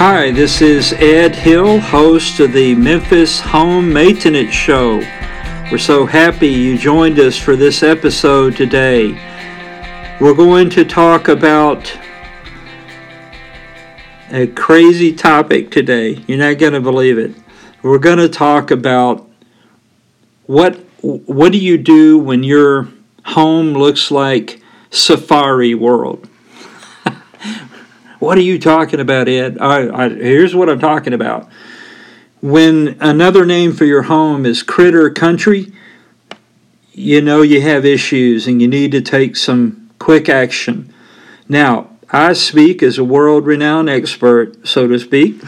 Hi, this is Ed Hill, host of the Memphis Home Maintenance Show. We're so happy you joined us for this episode today. We're going to talk about a crazy topic today. You're not going to believe it. We're going to talk about what what do you do when your home looks like Safari World? What are you talking about, Ed? I, I, here's what I'm talking about. When another name for your home is Critter Country, you know you have issues and you need to take some quick action. Now, I speak as a world renowned expert, so to speak,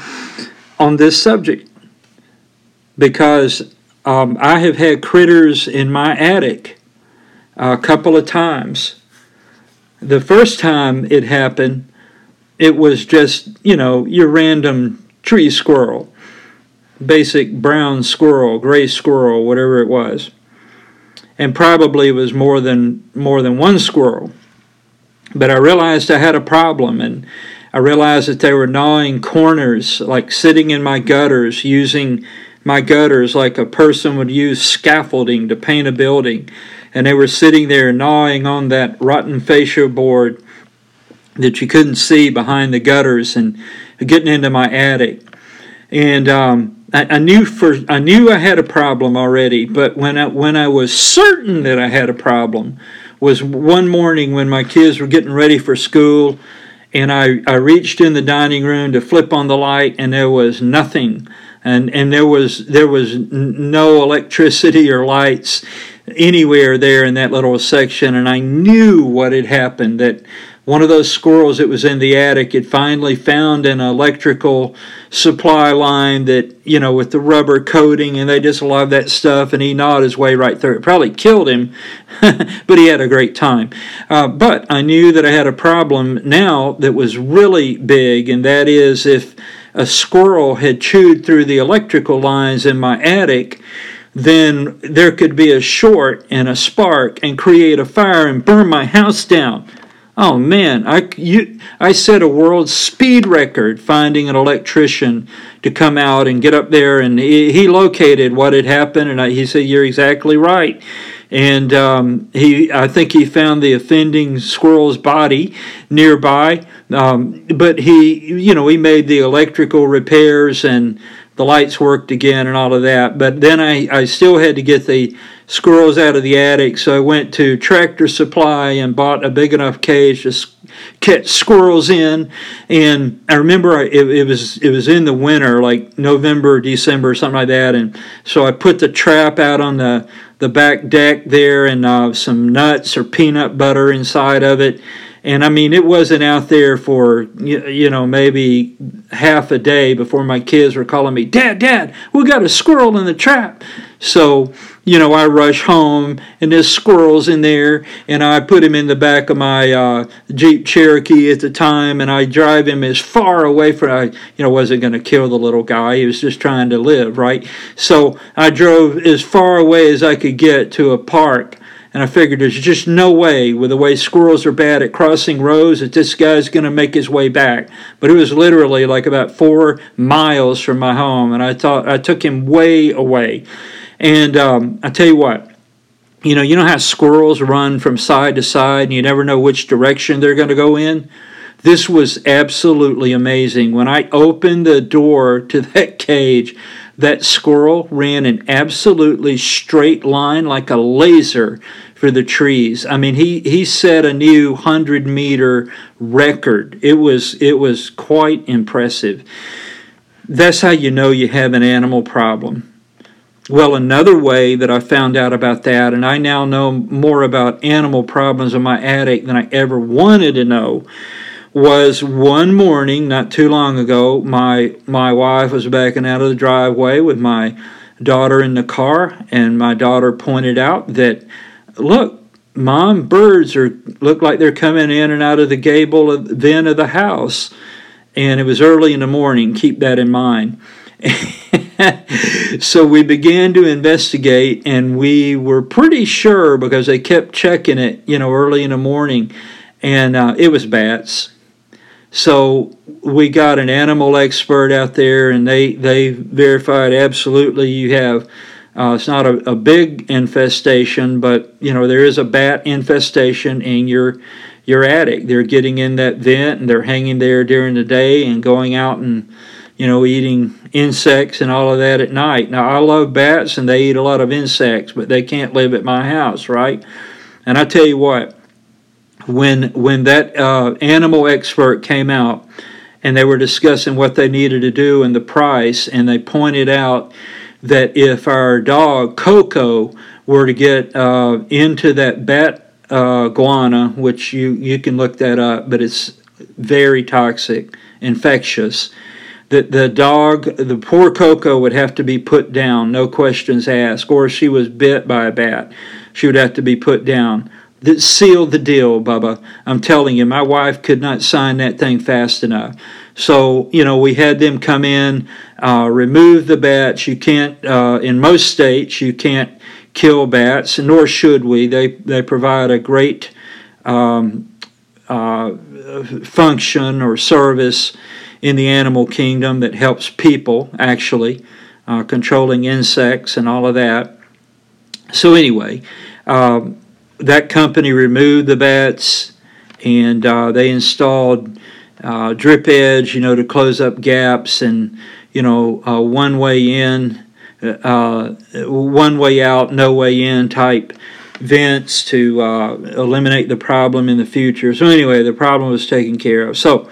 on this subject because um, I have had critters in my attic a couple of times. The first time it happened, it was just, you know, your random tree squirrel, basic brown squirrel, gray squirrel, whatever it was. And probably it was more than more than one squirrel. But I realized I had a problem and I realized that they were gnawing corners, like sitting in my gutters, using my gutters like a person would use scaffolding to paint a building. And they were sitting there gnawing on that rotten fascia board that you couldn't see behind the gutters and getting into my attic. And um, I, I, knew for I knew I had a problem already, but when I, when I was certain that I had a problem was one morning when my kids were getting ready for school, and I, I reached in the dining room to flip on the light, and there was nothing, and and there was there was no electricity or lights anywhere there in that little section, and I knew what had happened that one of those squirrels that was in the attic had finally found an electrical supply line that, you know, with the rubber coating, and they just love that stuff, and he gnawed his way right through it. Probably killed him, but he had a great time. Uh, but I knew that I had a problem now that was really big, and that is if a squirrel had chewed through the electrical lines in my attic, then there could be a short and a spark and create a fire and burn my house down. Oh man, I, you, I set a world speed record finding an electrician to come out and get up there, and he, he located what had happened, and I, he said, "You're exactly right." And um, he, I think he found the offending squirrel's body nearby, um, but he, you know, he made the electrical repairs and the lights worked again and all of that. But then I, I still had to get the squirrels out of the attic, so I went to Tractor Supply and bought a big enough cage to catch squirrels in. And I remember it, it was it was in the winter, like November, December, something like that. And so I put the trap out on the the back deck there, and uh, some nuts or peanut butter inside of it and I mean, it wasn't out there for, you know, maybe half a day before my kids were calling me, Dad, Dad, we got a squirrel in the trap. So, you know, I rush home and there's squirrels in there, and I put him in the back of my uh, Jeep Cherokee at the time, and I drive him as far away from, I, you know, wasn't going to kill the little guy. He was just trying to live, right? So I drove as far away as I could get to a park and I figured there's just no way, with the way squirrels are bad at crossing rows, that this guy's going to make his way back. But it was literally like about four miles from my home, and I thought I took him way away. And um, I tell you what, you know, you know how squirrels run from side to side, and you never know which direction they're going to go in. This was absolutely amazing. When I opened the door to that cage, that squirrel ran an absolutely straight line like a laser for the trees. I mean, he, he set a new 100 meter record. It was, it was quite impressive. That's how you know you have an animal problem. Well, another way that I found out about that, and I now know more about animal problems in my attic than I ever wanted to know, was one morning not too long ago. My my wife was backing out of the driveway with my daughter in the car, and my daughter pointed out that, look, mom, birds are look like they're coming in and out of the gable of, vent of the house, and it was early in the morning. Keep that in mind. so we began to investigate, and we were pretty sure because they kept checking it, you know, early in the morning, and uh, it was bats So we got an animal expert out there, and they they verified absolutely you have. Uh, it's not a, a big infestation, but you know there is a bat infestation in your your attic. They're getting in that vent and they're hanging there during the day and going out and you know eating insects and all of that at night. Now I love bats and they eat a lot of insects, but they can't live at my house, right? And I tell you what, when when that uh, animal expert came out and they were discussing what they needed to do and the price, and they pointed out that if our dog Coco were to get uh, into that bat uh, guano, which you you can look that up, but it's very toxic, infectious. That the dog, the poor Coco, would have to be put down, no questions asked. Or if she was bit by a bat, she would have to be put down that sealed the deal, Bubba. I'm telling you, my wife could not sign that thing fast enough. So, you know, we had them come in, uh, remove the bats. You can't, uh, in most states, you can't kill bats, nor should we. They, they provide a great um, uh, function or service in the animal kingdom that helps people, actually, uh, controlling insects and all of that. So, anyway, um, that company removed the bats and uh, they installed uh, drip edge, you know, to close up gaps and, you know, uh, one way in, uh, one way out, no way in type vents to uh, eliminate the problem in the future. So, anyway, the problem was taken care of. So,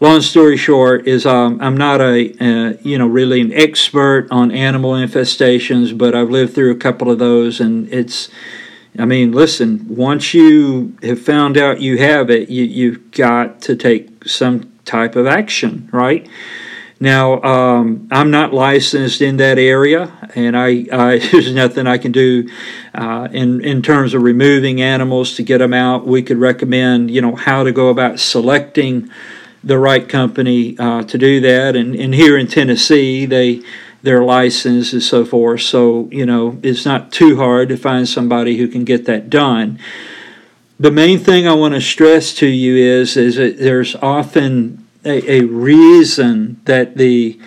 long story short is um, I'm not a uh, you know really an expert on animal infestations, but I've lived through a couple of those, and it's I mean, listen, once you have found out you have it, you, you've got to take some type of action, right? Now, um, I'm not licensed in that area, and I, I there's nothing I can do uh, in in terms of removing animals to get them out. We could recommend, you know, how to go about selecting the right company uh, to do that. And, and here in Tennessee, they their license and so forth. So, you know, it's not too hard to find somebody who can get that done. The main thing I want to stress to you is, is that there's often a, a reason that the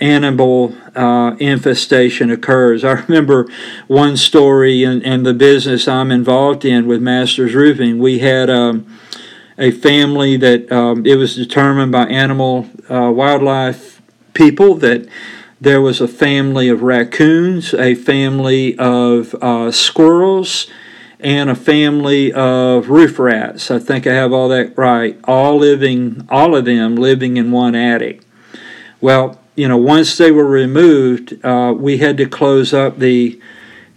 animal uh, infestation occurs. I remember one story in, in the business I'm involved in with Masters Roofing. We had um, a family that um, it was determined by animal uh, wildlife people that there was a family of raccoons, a family of uh, squirrels, and a family of roof rats. I think I have all that right. All living, all of them living in one attic. Well, you know, once they were removed, uh, we had to close up the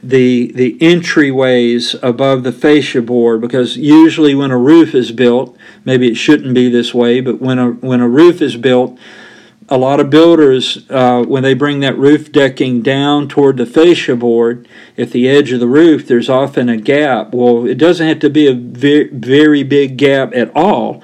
the the entryways above the fascia board because usually when a roof is built, maybe it shouldn't be this way, but when a when a roof is built, a lot of builders, uh, when they bring that roof decking down toward the fascia board, at the edge of the roof, there's often a gap. Well, it doesn't have to be a very, very big gap at all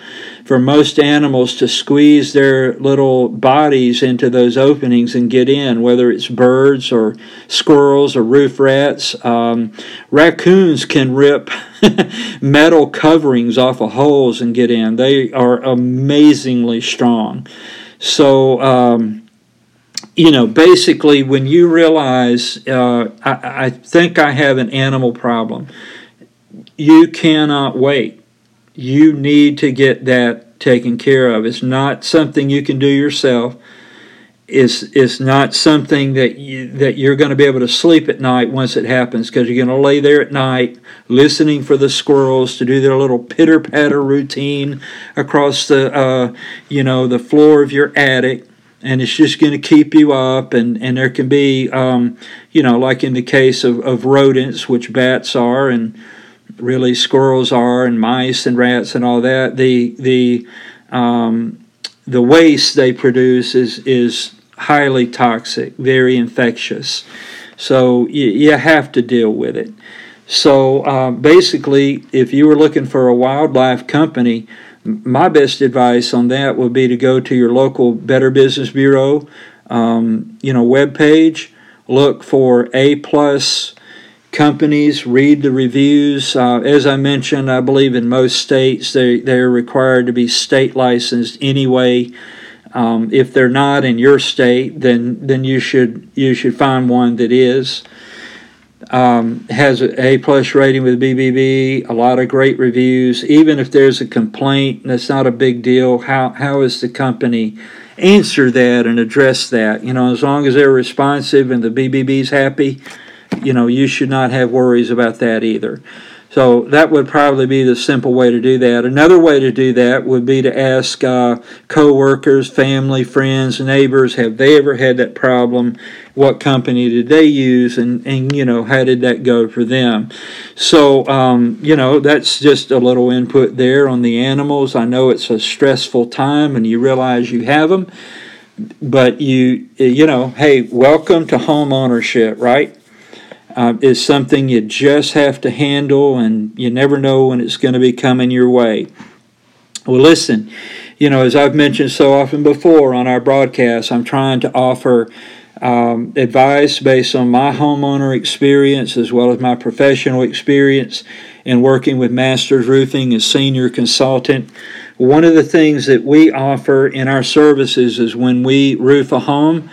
for most animals to squeeze their little bodies into those openings and get in, whether it's birds or squirrels or roof rats. Um, raccoons can rip metal coverings off of holes and get in. They are amazingly strong. So, um, you know, basically, when you realize, uh, I, I think I have an animal problem, you cannot wait. You need to get that taken care of. It's not something you can do yourself. It's, it's not something that you, that you're going to be able to sleep at night once it happens because you're going to lay there at night listening for the squirrels to do their little pitter patter routine across the uh, you know the floor of your attic and it's just going to keep you up and, and there can be um, you know like in the case of, of rodents which bats are and really squirrels are and mice and rats and all that the the um, the waste they produce is is highly toxic, very infectious. So you, you have to deal with it. So uh, basically, if you were looking for a wildlife company, my best advice on that would be to go to your local Better Business Bureau, um, you know, web page. Look for A plus companies, read the reviews. Uh, as I mentioned, I believe in most states they, they're required to be state licensed anyway. Um, if they're not in your state, then then you should you should find one that is. Um, has an A plus rating with BBB, a lot of great reviews. Even if there's a complaint, that's not a big deal. How how is the company answer that and address that? You know, as long as they're responsive and the BBB's happy, you know, you should not have worries about that either. So that would probably be the simple way to do that. Another way to do that would be to ask uh, coworkers, family, friends, neighbors, have they ever had that problem? What company did they use? And, and you know, how did that go for them? So, um, you know, that's just a little input there on the animals. I know it's a stressful time and you realize you have them, but you, you know, hey, welcome to home ownership, right? Uh, is something you just have to handle, and you never know when it's going to be coming your way. Well, listen, you know, as I've mentioned so often before on our broadcast, I'm trying to offer um, advice based on my homeowner experience as well as my professional experience in working with Masters Roofing as senior consultant. One of the things that we offer in our services is when we roof a home,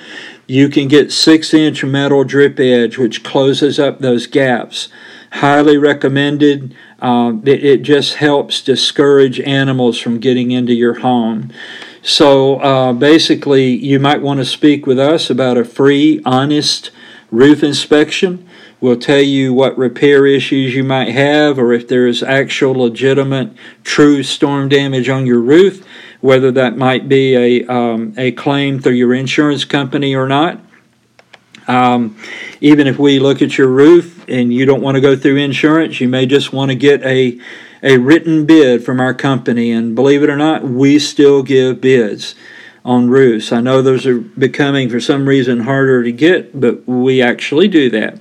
you can get 6 inch metal drip edge, which closes up those gaps. Highly recommended. Uh, it, it, just helps discourage animals from getting into your home. So uh, basically, you might want to speak with us about a free, honest roof inspection. We'll tell you what repair issues you might have or if there is actual, legitimate, true storm damage on your roof whether that might be a, um, a claim through your insurance company or not. Um, even if we look at your roof and you don't want to go through insurance, you may just want to get a, a written bid from our company. And believe it or not, we still give bids on roofs. I know those are becoming, for some reason, harder to get, but we actually do that.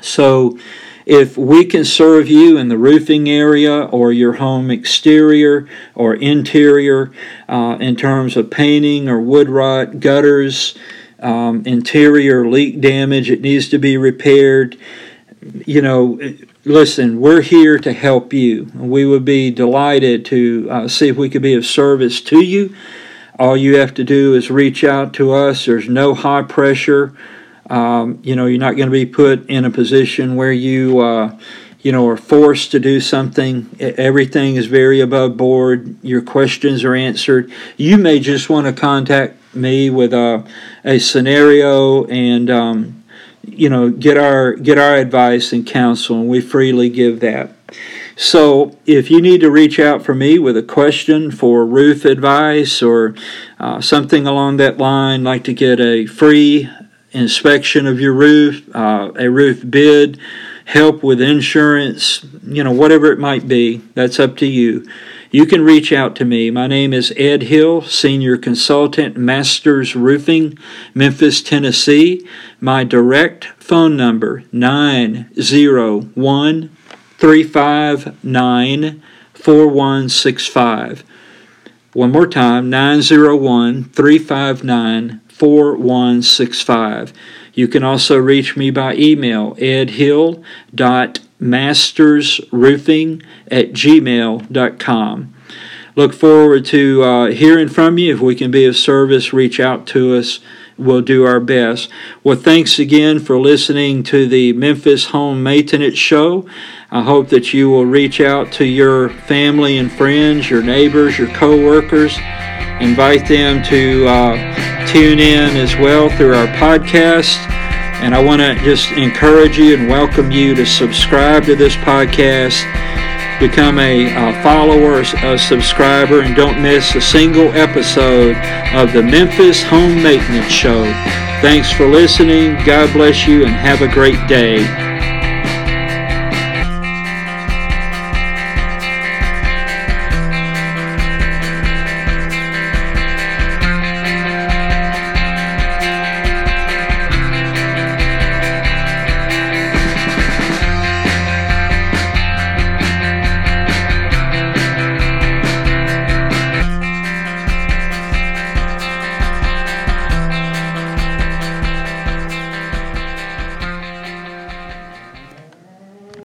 So, if we can serve you in the roofing area or your home exterior or interior uh, in terms of painting or wood rot, gutters, um, interior leak damage, it needs to be repaired. You know, listen, we're here to help you. We would be delighted to uh, see if we could be of service to you. All you have to do is reach out to us. There's no high pressure um, you know, you're not going to be put in a position where you, uh, you know, are forced to do something. Everything is very above board. Your questions are answered. You may just want to contact me with a, a scenario and, um, you know, get our get our advice and counsel, and we freely give that. So, if you need to reach out for me with a question for roof advice or uh, something along that line, like to get a free inspection of your roof, uh, a roof bid, help with insurance, you know, whatever it might be, that's up to you. You can reach out to me. My name is Ed Hill, Senior Consultant, Masters Roofing, Memphis, Tennessee. My direct phone number, 901 359 4165. One more time, 901 359 4165. You can also reach me by email, edhill.mastersroofing at gmail.com. Look forward to uh, hearing from you. If we can be of service, reach out to us. We'll do our best. Well, thanks again for listening to the Memphis Home Maintenance Show. I hope that you will reach out to your family and friends, your neighbors, your coworkers, invite them to uh, tune in as well through our podcast. And I want to just encourage you and welcome you to subscribe to this podcast, become a, a follower, a subscriber, and don't miss a single episode of the Memphis Home Maintenance Show. Thanks for listening. God bless you and have a great day.